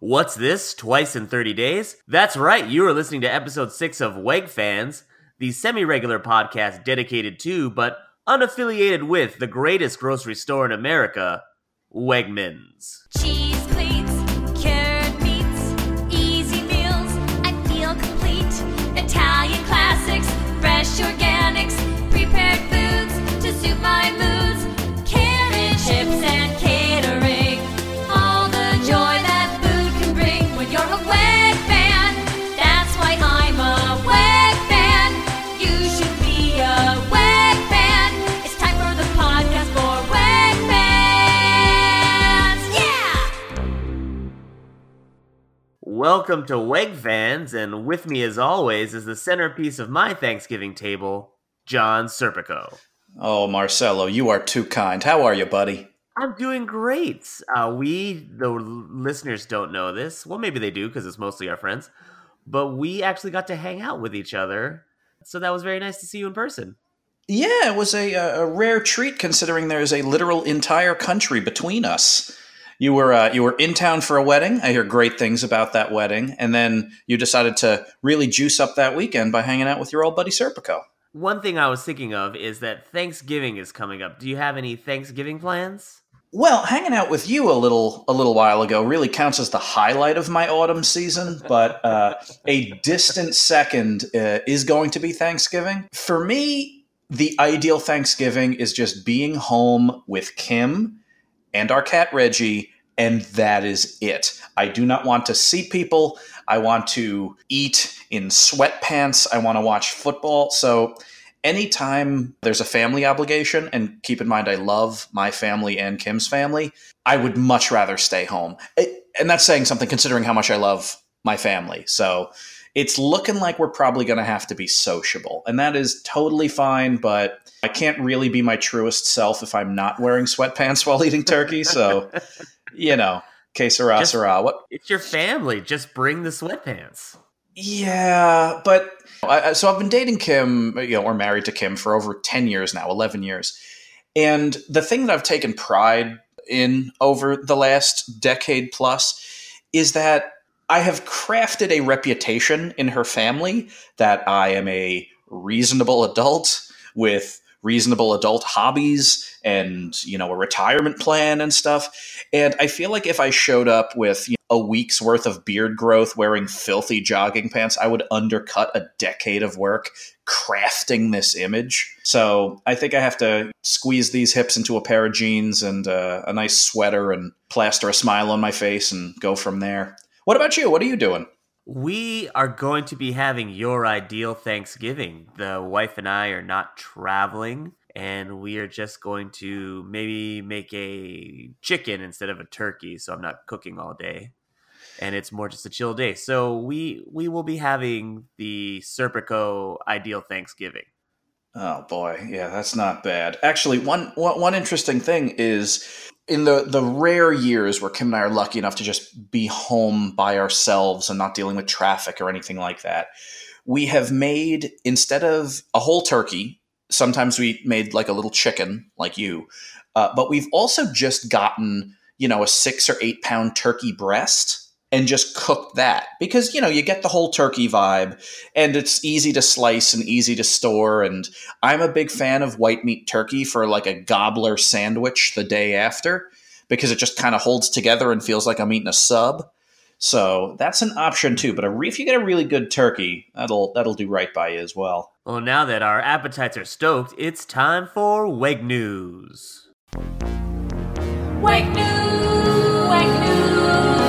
What's this? Twice in 30 days? That's right, you are listening to episode 6 of Weg Fans, the semi regular podcast dedicated to, but unaffiliated with, the greatest grocery store in America, Wegmans. Cheese Welcome to Weg Fans, and with me as always is the centerpiece of my Thanksgiving table, John Serpico. Oh, Marcelo, you are too kind. How are you, buddy? I'm doing great. Uh, we, the listeners, don't know this. Well, maybe they do because it's mostly our friends. But we actually got to hang out with each other. So that was very nice to see you in person. Yeah, it was a, a rare treat considering there is a literal entire country between us. You were uh, you were in town for a wedding. I hear great things about that wedding, and then you decided to really juice up that weekend by hanging out with your old buddy Serpico. One thing I was thinking of is that Thanksgiving is coming up. Do you have any Thanksgiving plans? Well, hanging out with you a little a little while ago really counts as the highlight of my autumn season, but uh, a distant second uh, is going to be Thanksgiving. For me, the ideal Thanksgiving is just being home with Kim and our cat Reggie, and that is it. I do not want to see people. I want to eat in sweatpants. I want to watch football. So anytime there's a family obligation, and keep in mind I love my family and Kim's family, I would much rather stay home. And that's saying something considering how much I love my family. So it's looking like we're probably going to have to be sociable. And that is totally fine, but I can't really be my truest self if I'm not wearing sweatpants while eating turkey. So, you know, que sera, Just- sera. What, It's your family. Just bring the sweatpants. yeah, but I, so I've been dating Kim, you know, or married to Kim for over 10 years now, 11 years. And the thing that I've taken pride in over the last decade plus is that I have crafted a reputation in her family that I am a reasonable adult with reasonable adult hobbies and you know a retirement plan and stuff. And i feel like if i showed up with you know, a week's worth of beard growth wearing filthy jogging pants i would undercut a decade of work crafting this image. So i think i have to squeeze these hips into a pair of jeans and uh, a nice sweater and plaster a smile on my face and go from there what about you what are you doing We are going to be having your ideal Thanksgiving. The wife and I are not traveling, and we are just going to maybe make a chicken instead of a turkey, so I'm not cooking all day. And it's more just a chill day. So we we will be having the Serpico ideal Thanksgiving. Oh boy, yeah, that's not bad. Actually, one one, interesting thing is in the the rare years where Kim and I are lucky enough to just be home by ourselves and not dealing with traffic or anything like that, we have made instead of a whole turkey. Sometimes we made like a little chicken, like you, uh, but we've also just gotten you know a six or eight pound turkey breast and just cook that. Because you know you get the whole turkey vibe and it's easy to slice and easy to store and i'm a big fan of white meat turkey for like a gobbler sandwich the day after because it just kind of holds together and feels like i'm eating a sub. So that's an option too but a re- if you get a really good turkey that'll that'll do right by you as well. Well, now that our appetites are stoked, it's time for Weg News. Wake news, wake news,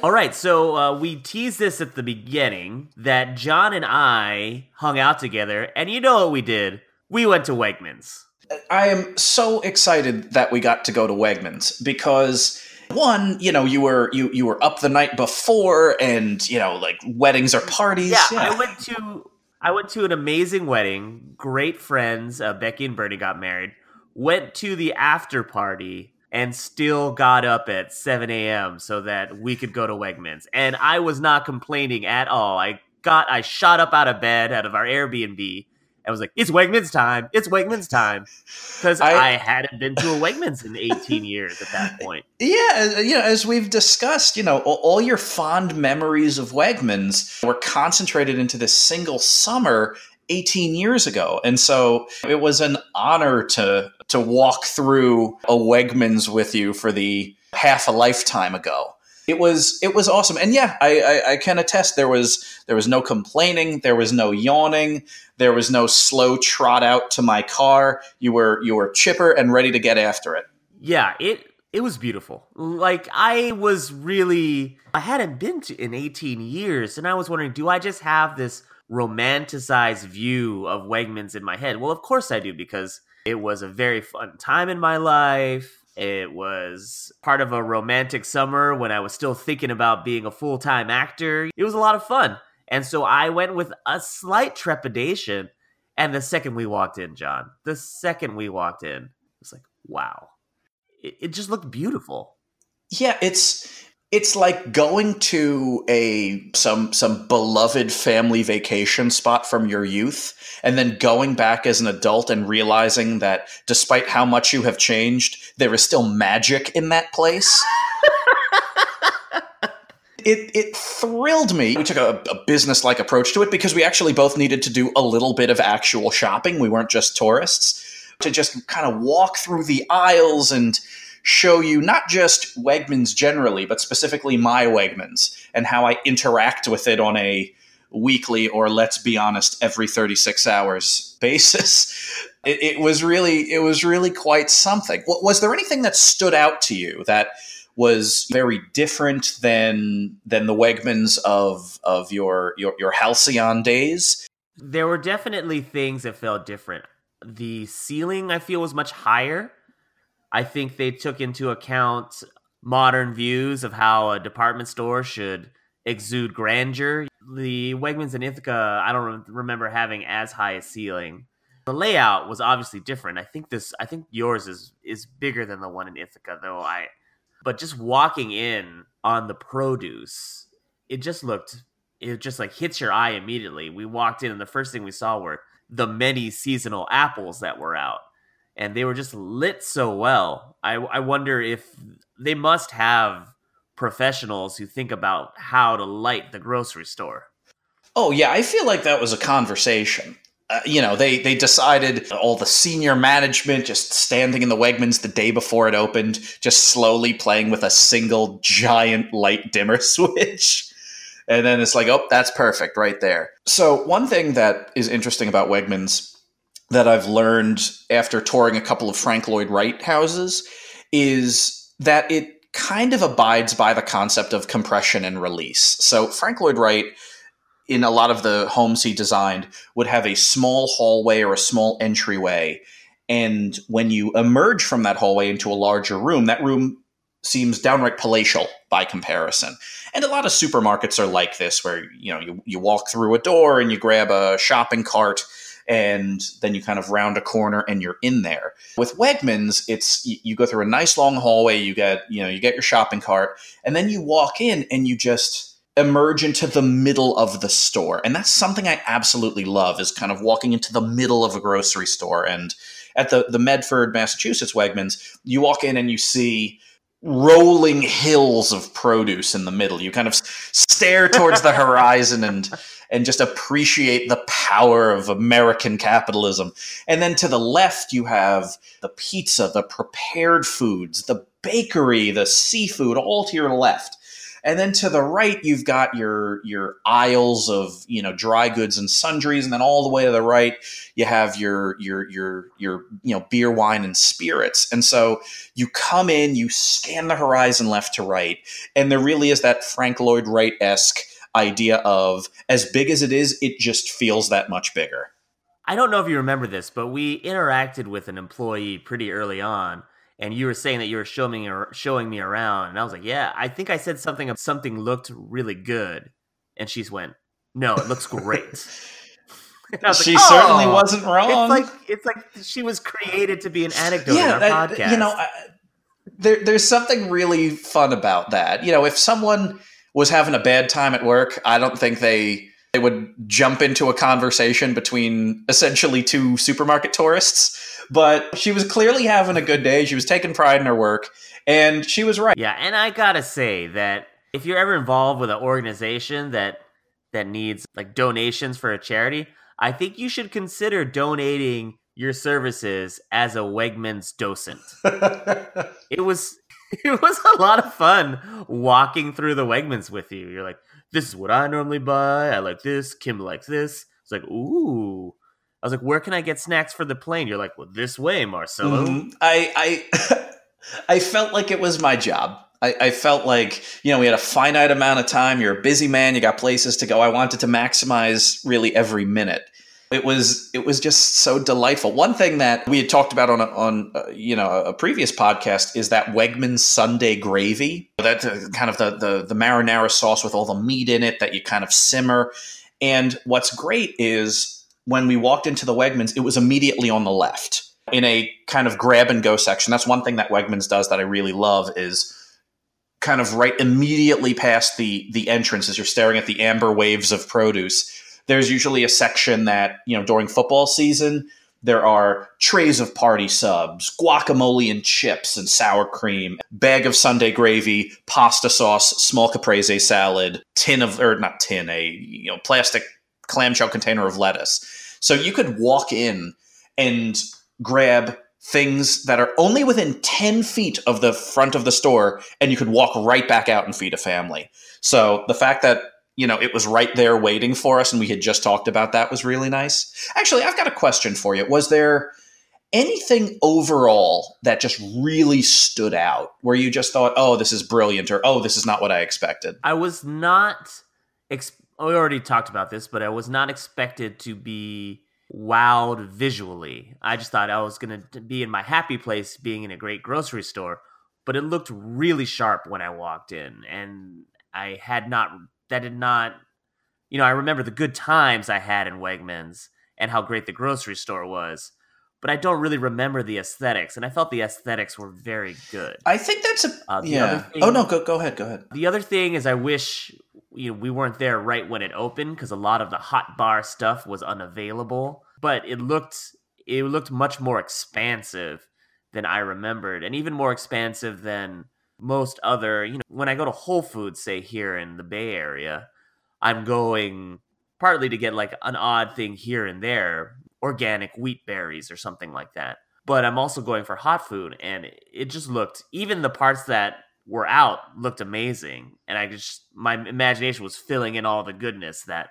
All right, so uh, we teased this at the beginning that John and I hung out together, and you know what we did? We went to Wegmans. I am so excited that we got to go to Wegmans because one, you know, you were you you were up the night before, and you know, like weddings or parties. Yeah, I went to I went to an amazing wedding. Great friends. Uh, Becky and Bernie got married. Went to the after party and still got up at 7 a.m. so that we could go to Wegmans. And I was not complaining at all. I got I shot up out of bed out of our Airbnb and was like, "It's Wegmans time! It's Wegmans time!" Because I- I, hadn't been to a Wegmans in 18 years at that point. Yeah, you know, as we've discussed, you know, all your fond memories of Wegmans were concentrated into this single summer 18 years ago. And so it was an honor to to walk through a Wegmans with you for the half a lifetime ago. It was it was awesome. And yeah, I, I, I can attest there was there was no complaining, there was no yawning, there was no slow trot out to my car. You were you were chipper and ready to get after it. Yeah, it it was beautiful. Like I was really I hadn't been to in 18 years and I was wondering do I just have this romanticized view of Wegmans in my head? Well, of course I do because it was a very fun time in my life. It was part of a romantic summer when I was still thinking about being a full-time actor. It was a lot of fun. And so I went with a slight trepidation and the second we walked in, John, the second we walked in, it was like, wow it, it just looked beautiful. Yeah, it's it's like going to a some some beloved family vacation spot from your youth and then going back as an adult and realizing that despite how much you have changed, there is still magic in that place. It, it thrilled me. We took a, a business like approach to it because we actually both needed to do a little bit of actual shopping. We weren't just tourists. To just kind of walk through the aisles and show you not just Wegmans generally, but specifically my Wegmans and how I interact with it on a weekly or let's be honest, every 36 hours basis. It, it was really, it was really quite something. Was there anything that stood out to you that was very different than than the Wegmans of of your your, your Halcyon days? There were definitely things that felt different. The ceiling, I feel, was much higher. I think they took into account modern views of how a department store should exude grandeur. The Wegmans in Ithaca, I don't remember having as high a ceiling. The layout was obviously different. I think this, I think yours is is bigger than the one in Ithaca, though. I, but just walking in on the produce, it just looked, it just like hits your eye immediately. We walked in, and the first thing we saw were the many seasonal apples that were out and they were just lit so well. I, I wonder if they must have professionals who think about how to light the grocery store. Oh yeah, I feel like that was a conversation. Uh, you know, they they decided all the senior management just standing in the Wegmans the day before it opened, just slowly playing with a single giant light dimmer switch. And then it's like, oh, that's perfect right there. So, one thing that is interesting about Wegmans that I've learned after touring a couple of Frank Lloyd Wright houses is that it kind of abides by the concept of compression and release. So, Frank Lloyd Wright in a lot of the homes he designed would have a small hallway or a small entryway and when you emerge from that hallway into a larger room that room seems downright palatial by comparison and a lot of supermarkets are like this where you know you, you walk through a door and you grab a shopping cart and then you kind of round a corner and you're in there with wegmans it's you, go through a nice long hallway you get you know you get your shopping cart and then you walk in and you just emerge into the middle of the store. And that's something I absolutely love is kind of walking into the middle of a grocery store. And at the, the Medford, Massachusetts Wegmans, you walk in and you see rolling hills of produce in the middle. You kind of stare towards the horizon and and just appreciate the power of American capitalism. And then to the left you have the pizza, the prepared foods, the bakery, the seafood all to your left and then to the right you've got your your aisles of you know dry goods and sundries. And then all the way to the right you have your your your your you know beer wine and spirits. And so you come in you scan the horizon left to right. And there really is that frank lloyd wright-esque idea of as big as it is it just feels that much bigger. I don't know if you remember this, but we interacted with an employee pretty early on, and you were saying that you were showing me showing me around, and I was like, "Yeah, I think I said something something looked really good," and she's went, "No, it looks great." And I was she like, certainly "Oh." wasn't wrong It's like it's like she was created to be an anecdote in our podcast. you know I, there, there's something really fun about that you know if someone was having a bad time at work i don't think they they would jump into a conversation between essentially two supermarket tourists. But she was clearly having a good day. She was taking pride in her work, and she was right. Yeah, and I gotta say that if you're ever involved with an organization that that needs like donations for a charity, I think you should consider donating your services as a Wegmans docent. it was it was a lot of fun walking through the Wegmans with you. You're like, this is what I normally buy. I like this. Kim likes this. It's like, ooh. I was like, where can I get snacks for the plane? You're like, well, this way, Marcelo. Mhm. I I I felt like it was my job. I, I felt like you know we had a finite amount of time. You're a busy man. You got places to go. I wanted to maximize really every minute. It was it was just so delightful. One thing that we had talked about on a, on uh, you know a previous podcast is that Wegmans Sunday gravy. That uh, kind of the, the the marinara sauce with all the meat in it that you kind of simmer. And what's great is when we walked into the Wegmans, it was immediately on the left in a kind of grab and go section. That's one thing that Wegmans does that I really love is kind of right immediately past the the entrance as you're staring at the amber waves of produce. There's usually a section that, you know, during football season, there are trays of party subs, guacamole and chips and sour cream, bag of Sunday gravy, pasta sauce, small caprese salad, tin of or not tin, a you know, plastic clamshell container of lettuce. So you could walk in and grab things that are only within 10 feet of the front of the store and you could walk right back out and feed a family. So the fact that you know it was right there waiting for us and we had just talked about that was really nice. Actually, I've got a question for you. Was there anything overall that just really stood out where you just thought, "Oh, this is brilliant," or "Oh, this is not what I expected"? I was not. Oh, we already talked about this, but I was not expected to be wowed visually. I just thought I was going to be in my happy place being in a great grocery store, but it looked really sharp when I walked in. And I had not, that did not, you know, I remember the good times I had in Wegmans and how great the grocery store was. But I don't really remember the aesthetics, and I felt the aesthetics were very good. I think that's a Uh, yeah. thing- oh no, go go ahead, go ahead. The other thing is, I wish you know we weren't there right when it opened because a lot of the hot bar stuff was unavailable. But it looked it looked much more expansive than I remembered, and even more expansive than most other. You know, when I go to Whole Foods, say here in the Bay Area, I'm going partly to get like an odd thing here and there, organic wheat berries or something like that. But I'm also going for hot food, and it just looked even the parts that were out looked amazing, and I just my imagination was filling in all the goodness that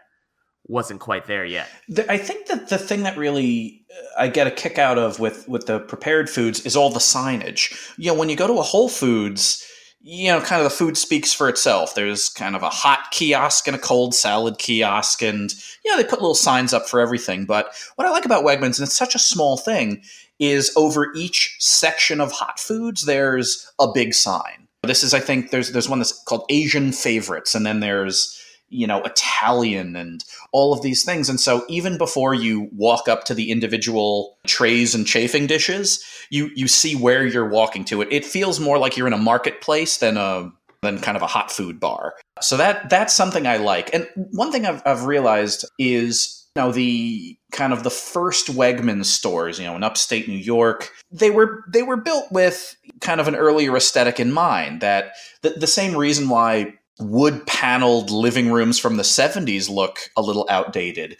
wasn't quite there yet. I think that the thing that really uh, I get a kick out of with with the prepared foods is all the signage. You know, when you go to a Whole Foods, you know, kind of the food speaks for itself. There's kind of a hot kiosk and a cold salad kiosk, and you know they put little signs up for everything. But what I like about Wegmans, and it's such a small thing, is over each section of hot foods there's a big sign. This is, I think, there's there's one that's called Asian favorites, and then there's you know Italian and all of these things. And so even before you walk up to the individual trays and chafing dishes, you you see where you're walking to it. It feels more like you're in a marketplace than a than kind of a hot food bar. So that that's something I like. And one thing I've I've realized is know the kind of the first Wegmans stores, you know, in upstate New York, they were they were built with kind of an earlier aesthetic in mind. That the, the same reason why wood paneled living rooms from the 70s look a little outdated.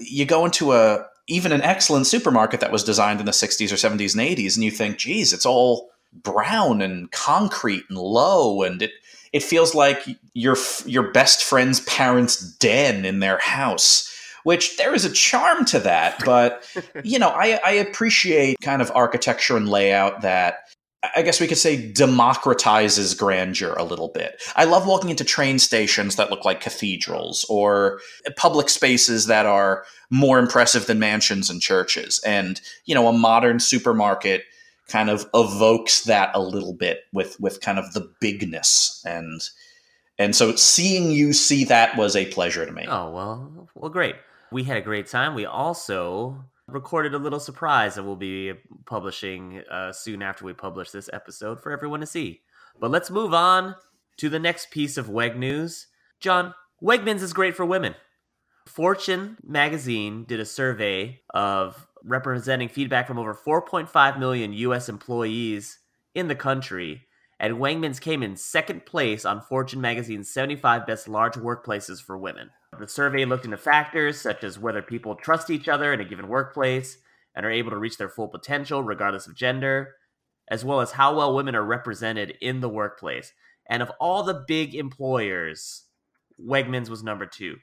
You go into a even an excellent supermarket that was designed in the 60s or 70s and 80s and you think, "Geez, it's all brown and concrete and low and it it feels like your your best friend's parents' den in their house." Which there is a charm to that, but you know, I, I appreciate kind of architecture and layout that I guess we could say democratizes grandeur a little bit. I love walking into train stations that look like cathedrals or public spaces that are more impressive than mansions and churches. And, you know, a modern supermarket kind of evokes that a little bit with with kind of the bigness and and so seeing you see that was a pleasure to me. Oh well, well, great. We had a great time. We also recorded a little surprise that we'll be publishing uh, soon after we publish this episode for everyone to see. But let's move on to the next piece of Weg news. John, Wegmans is great for women. Fortune magazine did a survey of representing feedback from over 4.5 million US employees in the country, and Wegmans came in second place on Fortune magazine's 75 best large workplaces for women. The survey looked into factors such as whether people trust each other in a given workplace and are able to reach their full potential regardless of gender, as well as how well women are represented in the workplace. And of all the big employers, Wegmans was number two.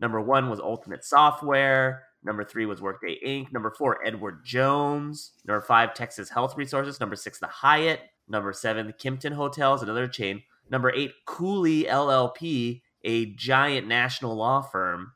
Number one was Ultimate Software. Number three was Workday Inc. Number four, Edward Jones. Number five, Texas Health Resources. Number six, the Hyatt. Number seven, the Kimpton Hotels, another chain. Number eight, Cooley LLP, a giant national law firm.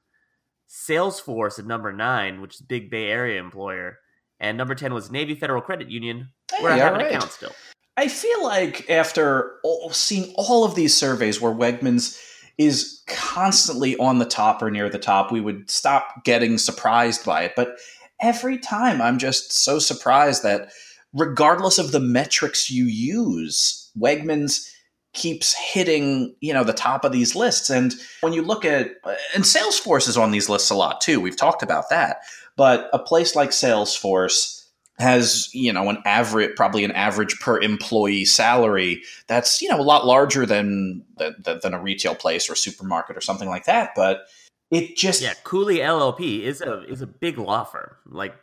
Salesforce at number nine, which is Big Bay Area employer. And number 10 was Navy Federal Credit Union, where Hey, I have all an account still. I feel like after all, seeing all of these surveys where Wegmans is constantly on the top or near the top, we would stop getting surprised by it. But every time I'm just so surprised that regardless of the metrics you use, Wegmans keeps hitting, you know, the top of these lists. And when you look at and Salesforce is on these lists a lot too. We've talked about that. But a place like Salesforce has you know an average probably an average per employee salary that's you know a lot larger than than, than a retail place or supermarket or something like that but it just Yeah, Cooley LLP is a is a big law firm. Like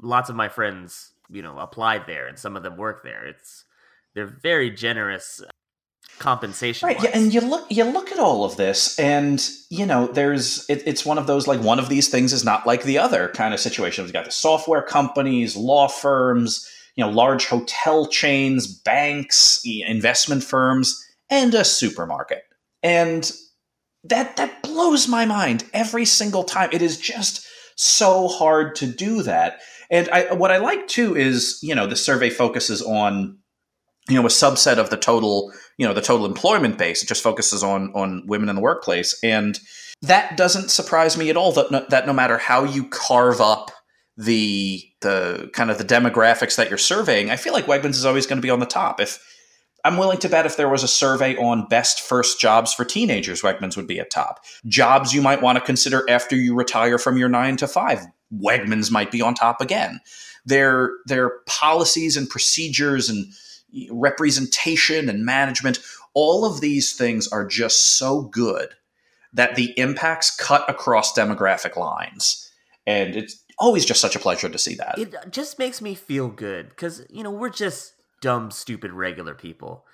lots of my friends, you know, applied there and some of them work there. It's they're very generous compensation. Right, yeah, and you look you look at all of this, and you know, there's it, it's one of those like one of these things is not like the other kind of situations. You got the software companies, law firms, you know, large hotel chains, banks, investment firms, and a supermarket, and that that blows my mind every single time. It is just so hard to do that. And I, what I like too is, you know, the survey focuses on, you know, a subset of the total you know the total employment base. It just focuses on on women in the workplace, and that doesn't surprise me at all. That no, that no matter how you carve up the the kind of the demographics that you're surveying, I feel like Wegmans is always going to be on the top. If I'm willing to bet if there was a survey on best first jobs for teenagers, Wegmans would be at top. Jobs you might want to consider after you retire from your nine to five, Wegmans might be on top again. Their their policies and procedures and representation and management, all of these things are just so good that the impacts cut across demographic lines. And it's always just such a pleasure to see that. It just makes me feel good because you know we're just dumb, stupid, regular people,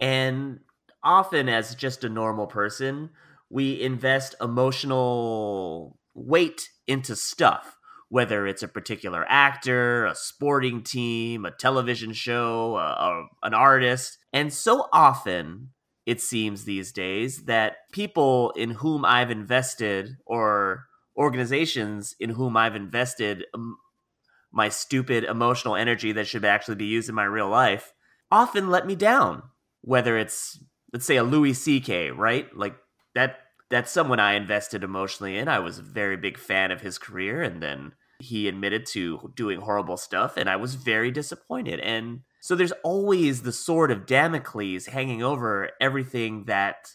and often as just a normal person, we invest emotional weight into stuff whether it's a particular actor, a sporting team, a television show, a, a, an artist. And so often, it seems these days, that people in whom I've invested or organizations in whom I've invested my stupid emotional energy that should actually be used in my real life often let me down. Whether it's, let's say, a Louis C.K., right? Like that. That's someone I invested emotionally in. I was a very big fan of his career, and then he admitted to doing horrible stuff, and I was very disappointed. And so there's always the sword of Damocles hanging over everything that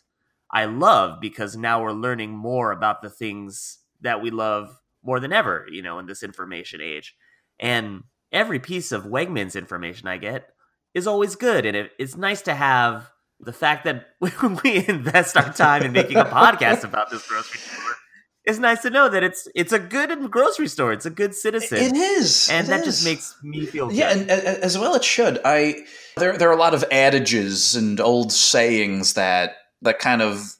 I love because now we're learning more about the things that we love more than ever, you know, in this information age. And every piece of Wegmans information I get is always good. And it, it's nice to have the fact that we invest our time in making a podcast about this grocery store. It's nice to know that it's it's a good grocery store. It's a good citizen. It is, and it that is. just makes me feel. Yeah, and, and as well it should. I there there are a lot of adages and old sayings that that kind of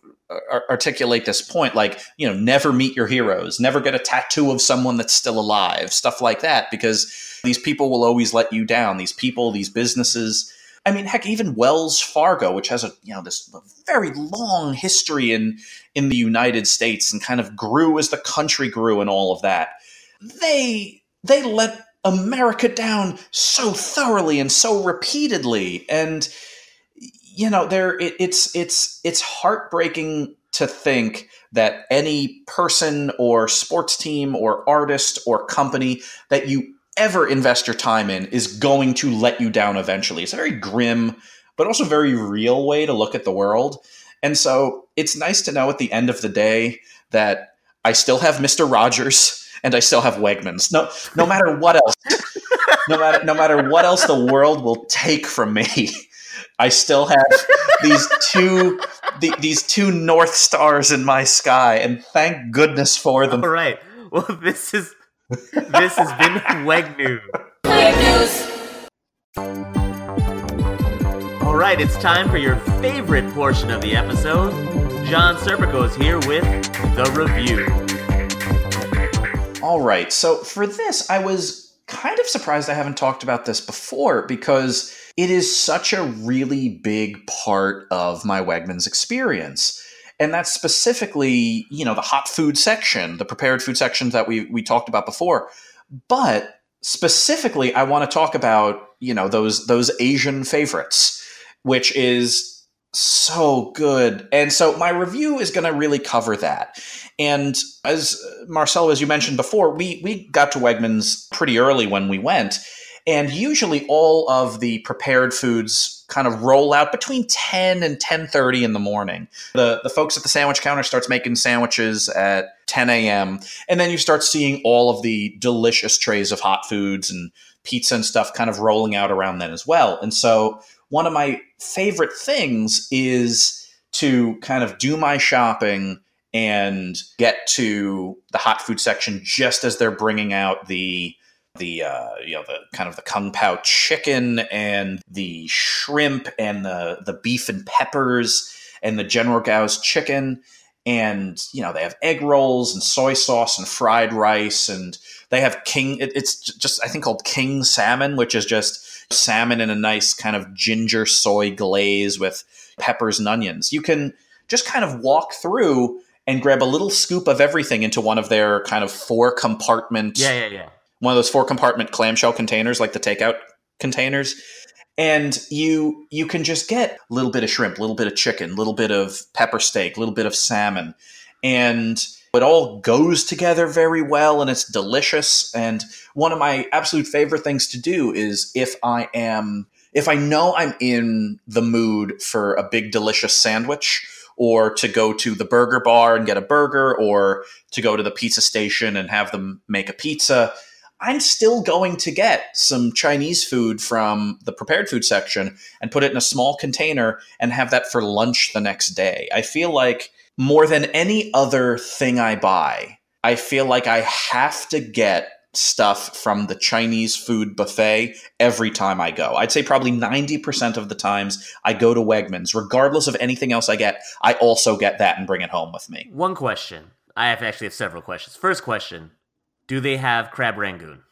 articulate this point like you know never meet your heroes never get a tattoo of someone that's still alive stuff like that because these people will always let you down these people these businesses i mean heck even wells fargo which has a you know this very long history in in the united states and kind of grew as the country grew and all of that they they let america down so thoroughly and so repeatedly. And you know there it, it's it's it's heartbreaking to think that any person or sports team or artist or company that you ever invest your time in is going to let you down eventually it's a very grim but also very real way to look at the world and so it's nice to know at the end of the day that I still have Mister Rogers, and I still have Wegmans. No, no matter what else, no matter no matter what else the world will take from me, I still have these two the, these two north stars in my sky, and thank goodness for them. All right. Well, this is this has been Weg News. Player news. All right, it's time for your favorite portion of the episode. John Serpico is here with the review. All right. So for this, I was kind of surprised I haven't talked about this before because it is such a really big part of my Wegmans experience. And that's specifically, you know, the hot food section, the prepared food section that we we talked about before. But specifically, I want to talk about, you know, those those Asian favorites, which is so good. And so my review is going to really cover that. And as Marcelo, as you mentioned before, we we got to Wegmans pretty early when we went, and usually all of the prepared foods kind of roll out between 10 and 10.30 in the morning. The, the folks at the sandwich counter starts making sandwiches at 10 a.m and then you start seeing all of the delicious trays of hot foods and pizza and stuff kind of rolling out around then as well. And so one of my favorite things is to kind of do my shopping and get to the hot food section just as they're bringing out the the uh, you know the kind of the kung pao chicken and the shrimp and the the beef and peppers and the General Gao's chicken and you know they have egg rolls and soy sauce and fried rice and they have king it, it's just I think called king salmon which is just salmon in a nice kind of ginger soy glaze with peppers and onions. You can just kind of walk through and grab a little scoop of everything into one of their kind of four compartment Yeah, yeah, yeah. One of those four compartment clamshell containers like the takeout containers and you you can just get a little bit of shrimp a little bit of chicken a little bit of pepper steak a little bit of salmon and it all goes together very well and it's delicious and one of my absolute favorite things to do is if i am if i know i'm in the mood for a big delicious sandwich or to go to the burger bar and get a burger or to go to the pizza station and have them make a pizza I'm still going to get some Chinese food from the prepared food section and put it in a small container and have that for lunch the next day. I feel like more than any other thing I buy, I feel like I have to get stuff from the Chinese food buffet every time I go. I'd say probably 90% of the times I go to Wegmans, regardless of anything else I get, I also get that and bring it home with me. One question. I have actually have several questions. First question: Do they have crab rangoon?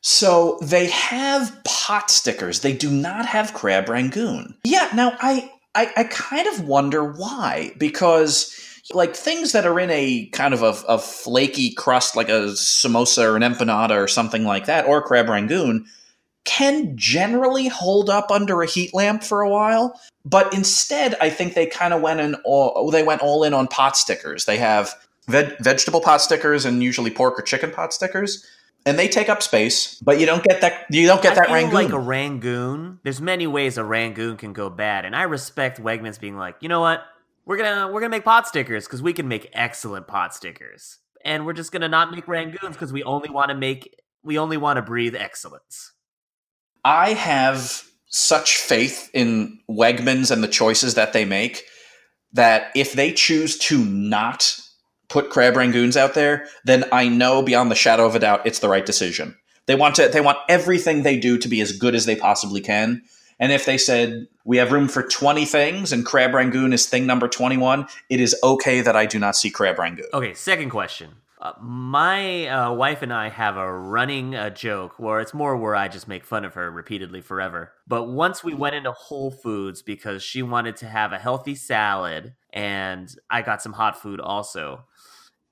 So they have pot stickers. They do not have crab rangoon. Yeah, now I, I I kind of wonder why because like things that are in a kind of a, a flaky crust like a samosa or an empanada or something like that or crab rangoon can generally hold up under a heat lamp for a while but instead i think they kind of went in all they went all in on pot stickers they have veg- vegetable pot stickers and usually pork or chicken pot stickers and they take up space, but you don't get that. You don't get that I feel rangoon. like a rangoon. There's many ways a rangoon can go bad, and I respect Wegmans being like, you know what, we're gonna we're gonna make pot stickers because we can make excellent pot stickers, and we're just gonna not make rangoons because we only want to make we only want to breathe excellence. I have such faith in Wegmans and the choices that they make that if they choose to not put crab rangoons out there, then I know beyond the shadow of a doubt it's the right decision. They want to they want everything they do to be as good as they possibly can. And if they said we have room for 20 things and crab rangoon is thing number 21, it is okay that I do not see crab rangoon. Okay, second question. Uh, my uh, wife and I have a running uh, joke where it's more where I just make fun of her repeatedly forever. But once we went into Whole Foods because she wanted to have a healthy salad and I got some hot food also.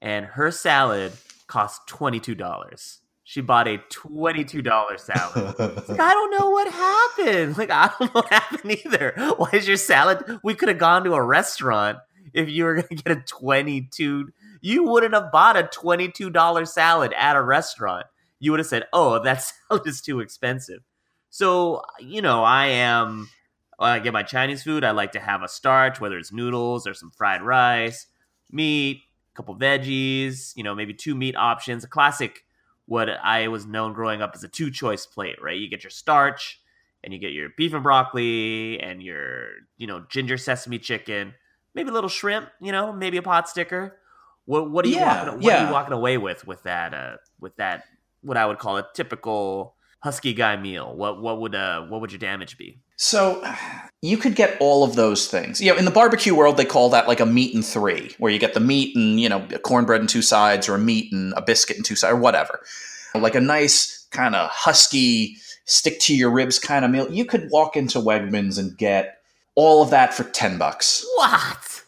And her salad cost $22. She bought a $22 salad. Like, I don't know what happened. Like, I don't know what happened either. Why is your salad? We could have gone to a restaurant if you were to get a 22 you wouldn't have bought a $22 salad at a restaurant. You would have said, "Oh, that salad is too expensive." So, you know, I am when I get my Chinese food, I like to have a starch, whether it's noodles or some fried rice, meat, couple veggies, you know, maybe two meat options. A classic, what I was known growing up as a two choice plate, right? You get your starch and you get your beef and broccoli and your, you know, ginger sesame chicken, maybe a little shrimp, you know, maybe a pot sticker. What what are you Yeah, walking, what are you walking away with with that uh with that what I would call a typical husky guy meal? What what would uh what would your damage be? So you could get all of those things. You know, in the barbecue world, they call that like a meat and three, where you get the meat and you know cornbread and two sides, or a meat and a biscuit and two sides, or whatever. Like a nice kind of husky, stick to your ribs kind of meal. You could walk into Wegmans and get all of that for ten bucks. What?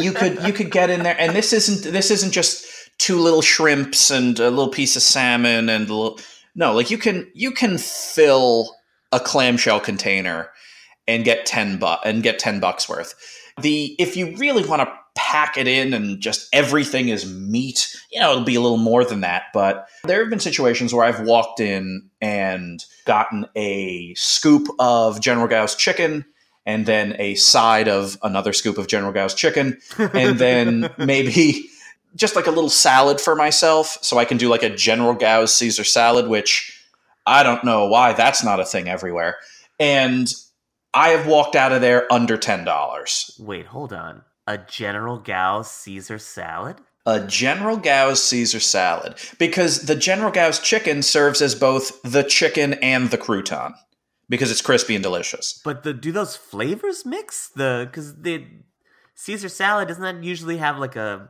You could you could get in there, and this isn't this isn't just two little shrimps and a little piece of salmon and a little no, like you can you can fill a clamshell container and get 10 bu- and get 10 bucks worth. The if you really want to pack it in and just everything is meat, you know, it'll be a little more than that, but there have been situations where I've walked in and gotten a scoop of General Gao's chicken and then a side of another scoop of General Gao's chicken and then maybe just like a little salad for myself so I can do like a General Gao's Caesar salad which I don't know why that's not a thing everywhere. And I have walked out of there under $10. Wait, hold on. A General Gao's Caesar salad? A General Gao's Caesar salad because the General Gao's chicken serves as both the chicken and the crouton because it's crispy and delicious. But the do those flavors mix? The because the Caesar salad doesn't that usually have like a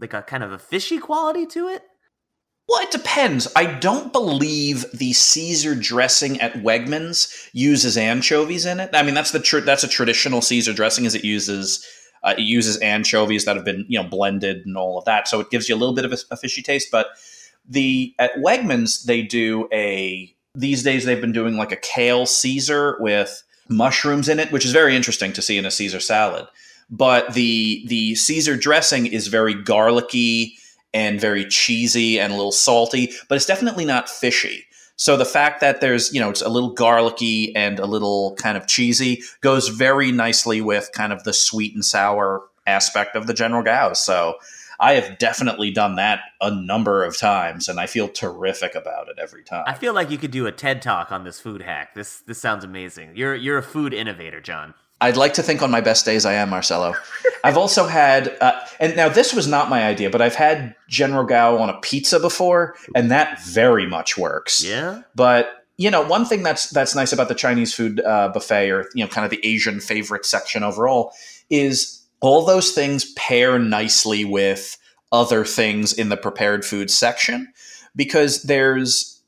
like a kind of a fishy quality to it? Well, it depends. I don't believe the Caesar dressing at Wegmans uses anchovies in it. I mean, that's the tr- that's a traditional Caesar dressing, is it uses uh, it uses anchovies that have been you know blended and all of that, so it gives you a little bit of a, a fishy taste. But the at Wegmans they do a these days they've been doing like a kale Caesar with mushrooms in it, which is very interesting to see in a Caesar salad. But the the Caesar dressing is very garlicky and very cheesy and a little salty, but it's definitely not fishy. So the fact that there's, you know, it's a little garlicky and a little kind of cheesy goes very nicely with kind of the sweet and sour aspect of the General Gao's. So I have definitely done that a number of times and I feel terrific about it every time. I feel like you could do a TED talk on this food hack. This this sounds amazing. You're you're a food innovator, John. I'd like to think on my best days I am, Marcelo. I've also had, uh, and now this was not my idea, but I've had General Gao on a pizza before, and that very much works. Yeah. But you know, one thing that's that's nice about the Chinese food uh, buffet, or you know, kind of the Asian favorite section overall, is all those things pair nicely with other things in the prepared food section because there's,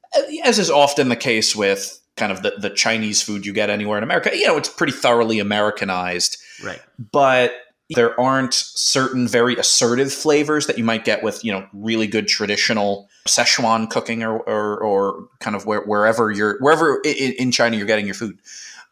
as is often the case with kind of the, the Chinese food you get anywhere in America, you know, it's pretty thoroughly Americanized Right. but there aren't certain very assertive flavors that you might get with you know really good traditional Szechuan cooking or or, or kind of where, wherever you're wherever in China you're getting your food.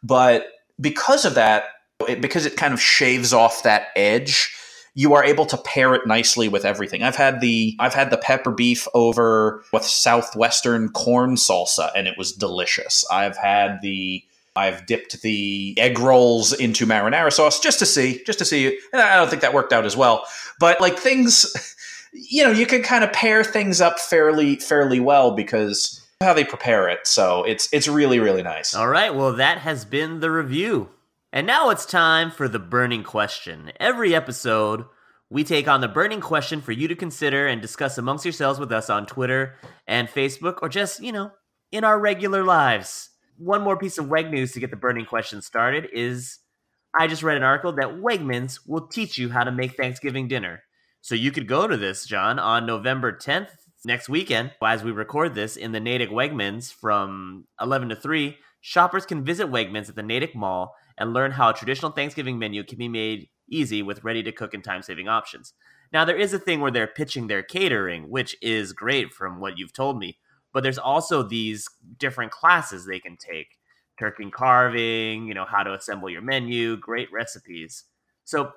But because of that, it, because it kind of shaves off that edge, you are able to pair it nicely with everything. I've had the I've had the pepper beef over with southwestern corn salsa, and it was delicious. I've had the I've dipped the egg rolls into marinara sauce just to see, just to see. And I don't think that worked out as well. But like things, you know, you can kind of pair things up fairly, fairly well because how they prepare it. So it's it's really, really nice. All right, well, that has been the review. And now it's time for the burning question. Every episode, we take on the burning question for you to consider and discuss amongst yourselves with us on Twitter and Facebook, or just, you know, in our regular lives. One more piece of Weg news to get the burning question started is I just read an article that Wegmans will teach you how to make Thanksgiving dinner. So you could go to this, John, on November 10th, next weekend, as we record this in the Natick Wegmans from 11 to 3. Shoppers can visit Wegmans at the Natick Mall and learn how a traditional Thanksgiving menu can be made easy with ready to cook and time saving options. Now, there is a thing where they're pitching their catering, which is great from what you've told me, but there's also these different classes they can take turkey carving, you know, how to assemble your menu, great recipes. So,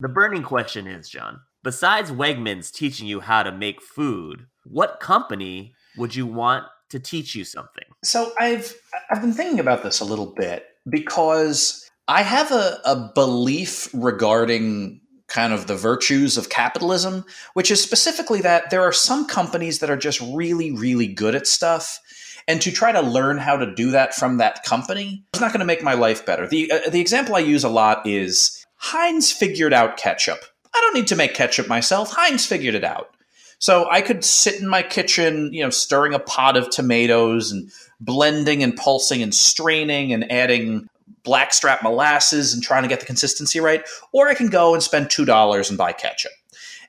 the burning question is, John, besides Wegmans teaching you how to make food, what company would you want to teach you something? So I've I've been thinking about this a little bit because I have a, a belief regarding kind of the virtues of capitalism, which is specifically that there are some companies that are just really, really good at stuff. And to try to learn how to do that from that company is not going to make my life better. The, uh, the example I use a lot is Heinz figured out ketchup. I don't need to make ketchup myself. Heinz figured it out. So I could sit in my kitchen, you know, stirring a pot of tomatoes and blending and pulsing and straining and adding blackstrap molasses and trying to get the consistency right, or I can go and spend $2 and buy ketchup.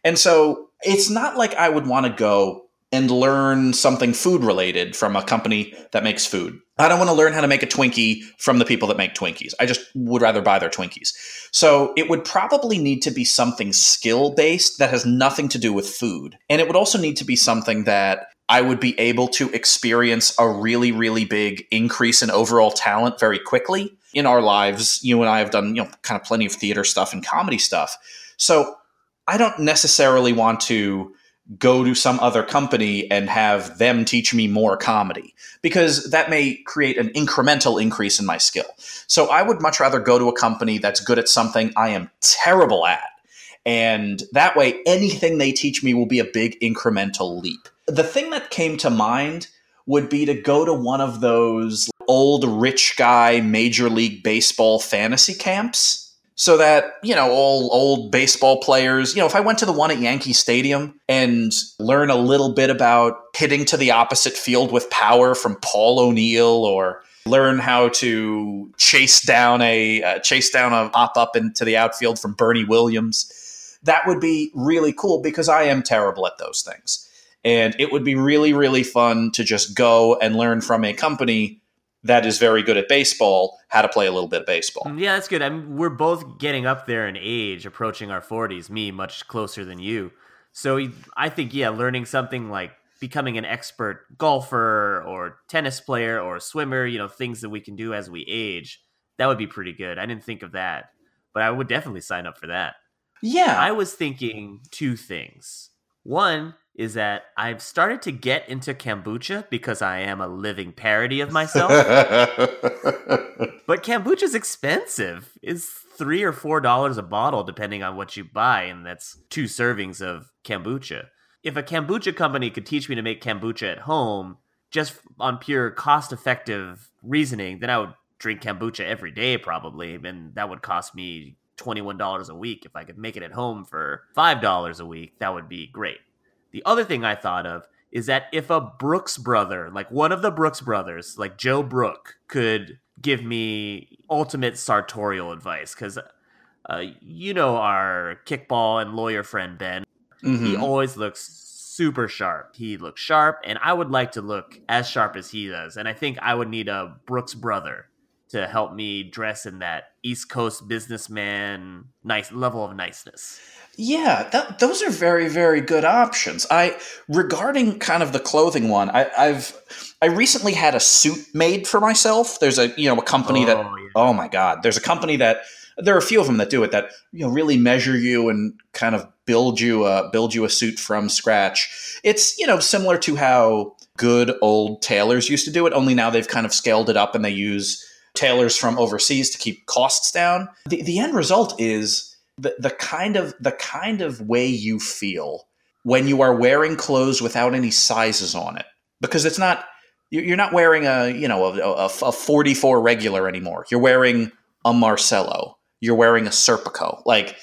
And so it's not like I would want to go and learn something food related from a company that makes food. I don't want to learn how to make a Twinkie from the people that make Twinkies. I just would rather buy their Twinkies. So it would probably need to be something skill based that has nothing to do with food. And it would also need to be something that I would be able to experience a really, really big increase in overall talent very quickly. In our lives, you and I have done, you know, kind of plenty of theater stuff and comedy stuff. So I don't necessarily want to go to some other company and have them teach me more comedy because that may create an incremental increase in my skill. So I would much rather go to a company that's good at something I am terrible at. And that way, anything they teach me will be a big incremental leap the thing that came to mind would be to go to one of those old rich guy major league baseball fantasy camps so that you know all old baseball players you know if i went to the one at yankee stadium and learn a little bit about hitting to the opposite field with power from paul o'neill or learn how to chase down a uh, chase down a pop up into the outfield from bernie williams that would be really cool because i am terrible at those things. And it would be really, really fun to just go and learn from a company that is very good at baseball how to play a little bit of baseball. Mm, yeah, that's good. I mean, we're both getting up there in age, approaching our 40s, me much closer than you. So I think, yeah, learning something like becoming an expert golfer or tennis player or swimmer, you know, things that we can do as we age, that would be pretty good. I didn't think of that, but I would definitely sign up for that. Yeah. I was thinking two things. One, is that I've started to get into kombucha because I am a living parody of myself. but kombucha's expensive. It's three or four dollars a bottle, depending on what you buy, and that's two servings of kombucha. If a kombucha company could teach me to make kombucha at home, just on pure cost effective reasoning, then I would drink kombucha every day probably, and that would cost me $21 a week. If I could make it at home for $5 a week, that would be great. The other thing I thought of is that if a Brooks brother, like one of the Brooks brothers, like Joe Brook, could give me ultimate sartorial advice, because uh, you know our kickball and lawyer friend Ben, mm-hmm. he always looks super sharp. He looks sharp, and I would like to look as sharp as he does. And I think I would need a Brooks brother to help me dress in that East Coast businessman nice level of niceness. Yeah, that, those are very, very good options. I regarding kind of the clothing one, I, have I recently had a suit made for myself. There's a you know a company oh, that yeah. oh my god, there's a company that there are a few of them that do it that you know really measure you and kind of build you a build you a suit from scratch. It's you know similar to how good old tailors used to do it, only now they've kind of scaled it up and they use tailors from overseas to keep costs down. The the end result is the, the kind of the kind of way you feel when you are wearing clothes without any sizes on it. Because it's not you're not wearing a you know a, a, a 44 regular anymore. You're wearing a marcello you're wearing a serpico. Like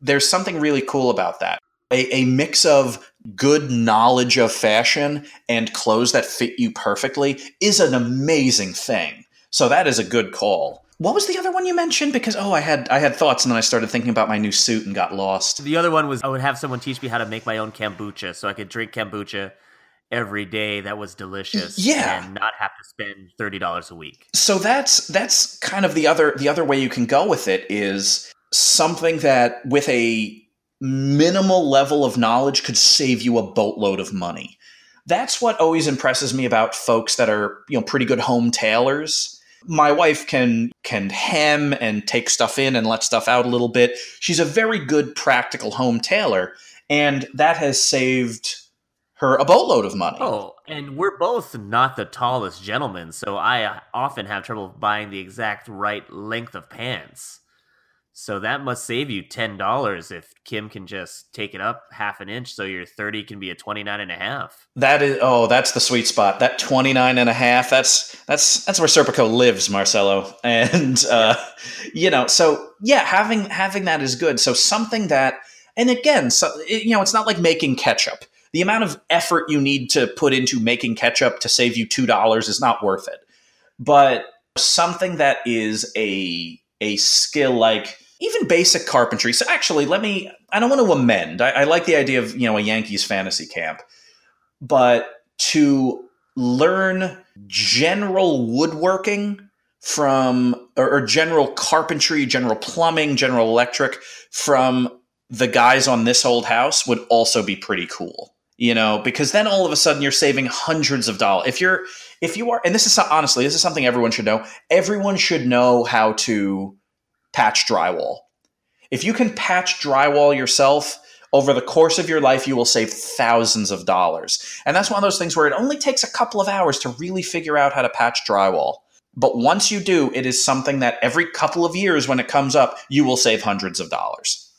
there's something really cool about that. A, a mix of good knowledge of fashion and clothes that fit you perfectly is an amazing thing so that is a good call what was the other one you mentioned? Because oh, I had I had thoughts, and then I started thinking about my new suit and got lost. The other one was I would have someone teach me how to make my own kombucha, so I could drink kombucha every day. That was delicious. Yeah, and not have to spend thirty dollars a week. So that's that's kind of the other the other way you can go with it is something that with a minimal level of knowledge could save you a boatload of money. That's what always impresses me about folks that are you know pretty good home tailors my wife can can hem and take stuff in and let stuff out a little bit. She's a very good practical home tailor, and that has saved her a boatload of money. Oh, and we're both not the tallest gentlemen, so I often have trouble buying the exact right length of pants. So that must save you $10 if Kim can just take it up half an inch so your 30 can be a 29 and a half. That is oh, that's the sweet spot. That 29 and a half, that's that's that's where Serpico lives, Marcelo. And uh you know, so yeah, having having that is good. So something that and again, so it, you know, it's not like making ketchup. The amount of effort you need to put into making ketchup to save you $2 is not worth it. But something that is a a skill like even basic carpentry. So actually, let me. I don't want to amend. I, I like the idea of you know a Yankees fantasy camp, but to learn general woodworking from or, or general carpentry, general plumbing, general electric from the guys on this old house would also be pretty cool. You know, because then all of a sudden you're saving hundreds of dollars. If you're if you are and this is honestly, this is something everyone should know. Everyone should know how to patch drywall. If you can patch drywall yourself, over the course of your life, you will save thousands of dollars. And that's one of those things where it only takes a couple of hours to really figure out how to patch drywall. But once you do, it is something that every couple of years when it comes up, you will save hundreds of dollars.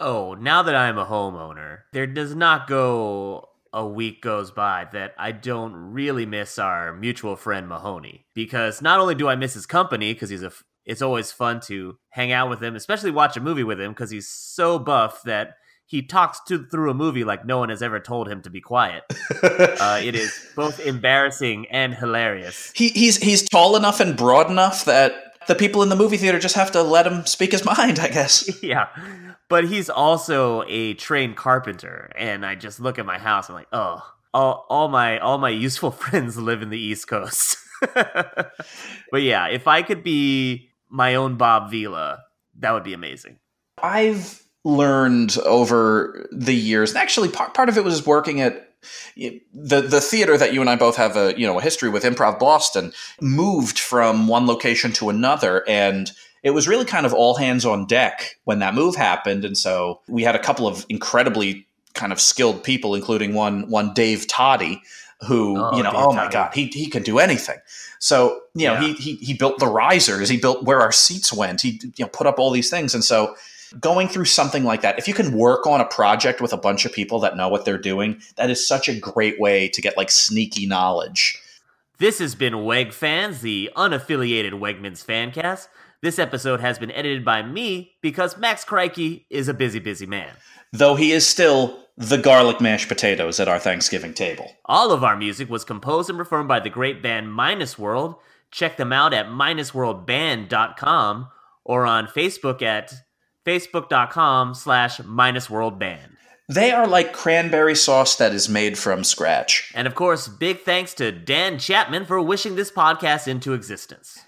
Oh, now that I'm a homeowner, there does not go a week goes by that I don't really miss our mutual friend Mahoney. Because not only do I miss his company, because he's a it's always fun to hang out with him, especially watch a movie with him because he's so buff that he talks to, through a movie like no one has ever told him to be quiet. uh, it is both embarrassing and hilarious. He, he's he's tall enough and broad enough that the people in the movie theater just have to let him speak his mind, I guess. yeah. But he's also a trained carpenter, and I just look at my house. And I'm like, oh, all, all my all my useful friends live in the East Coast. but yeah, if I could be my own Bob Vila, that would be amazing. I've learned over the years, and actually part, part of it was working at the the theater that you and I both have a you know a history with Improv Boston moved from one location to another and it was really kind of all hands on deck when that move happened and so we had a couple of incredibly kind of skilled people including one one Dave Toddy who oh, you know oh my god he he can do anything so you know, yeah. he, he he built the risers, he built where our seats went, he you know put up all these things, and so going through something like that, if you can work on a project with a bunch of people that know what they're doing, that is such a great way to get like sneaky knowledge. This has been Weg Fans, the unaffiliated Wegmans fancast. This episode has been edited by me because Max Crikey is a busy, busy man. Though he is still the garlic mashed potatoes at our Thanksgiving table. All of our music was composed and performed by the great band Minus World. Check them out at minusworldband.com or on Facebook at facebook.com slash minusworldband. They are like cranberry sauce that is made from scratch. And of course, big thanks to Dan Chapman for wishing this podcast into existence.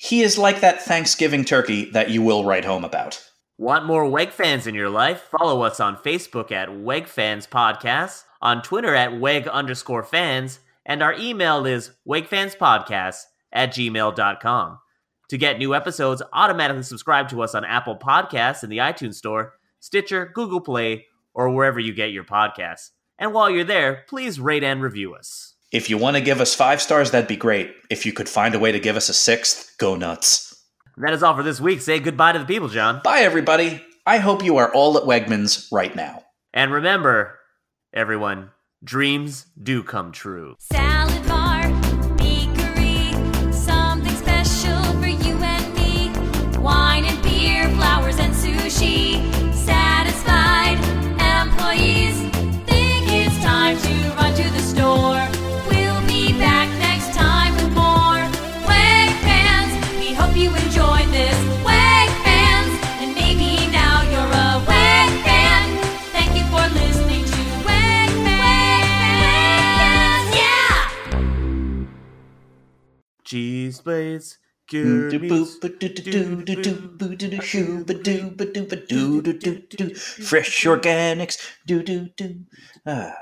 He is like that Thanksgiving turkey that you will write home about. Want more WEG fans in your life? Follow us on Facebook at WEG Fans Podcast, on Twitter at WEG underscore fans, and our email is WEGFansPodcast at gmail.com. To get new episodes, automatically subscribe to us on Apple Podcasts in the iTunes Store, Stitcher, Google Play, or wherever you get your podcasts. And while you're there, please rate and review us. If you want to give us five stars, that'd be great. If you could find a way to give us a sixth, go nuts. That is all for this week. Say goodbye to the people, John. Bye, everybody. I hope you are all at Wegmans right now. And remember, everyone, dreams do come true. Salad Cheese plates, meats, Fresh organics. Ah.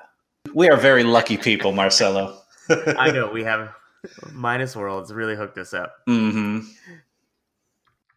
We are very lucky people, Marcelo. I know we have minus worlds really hooked us up. hmm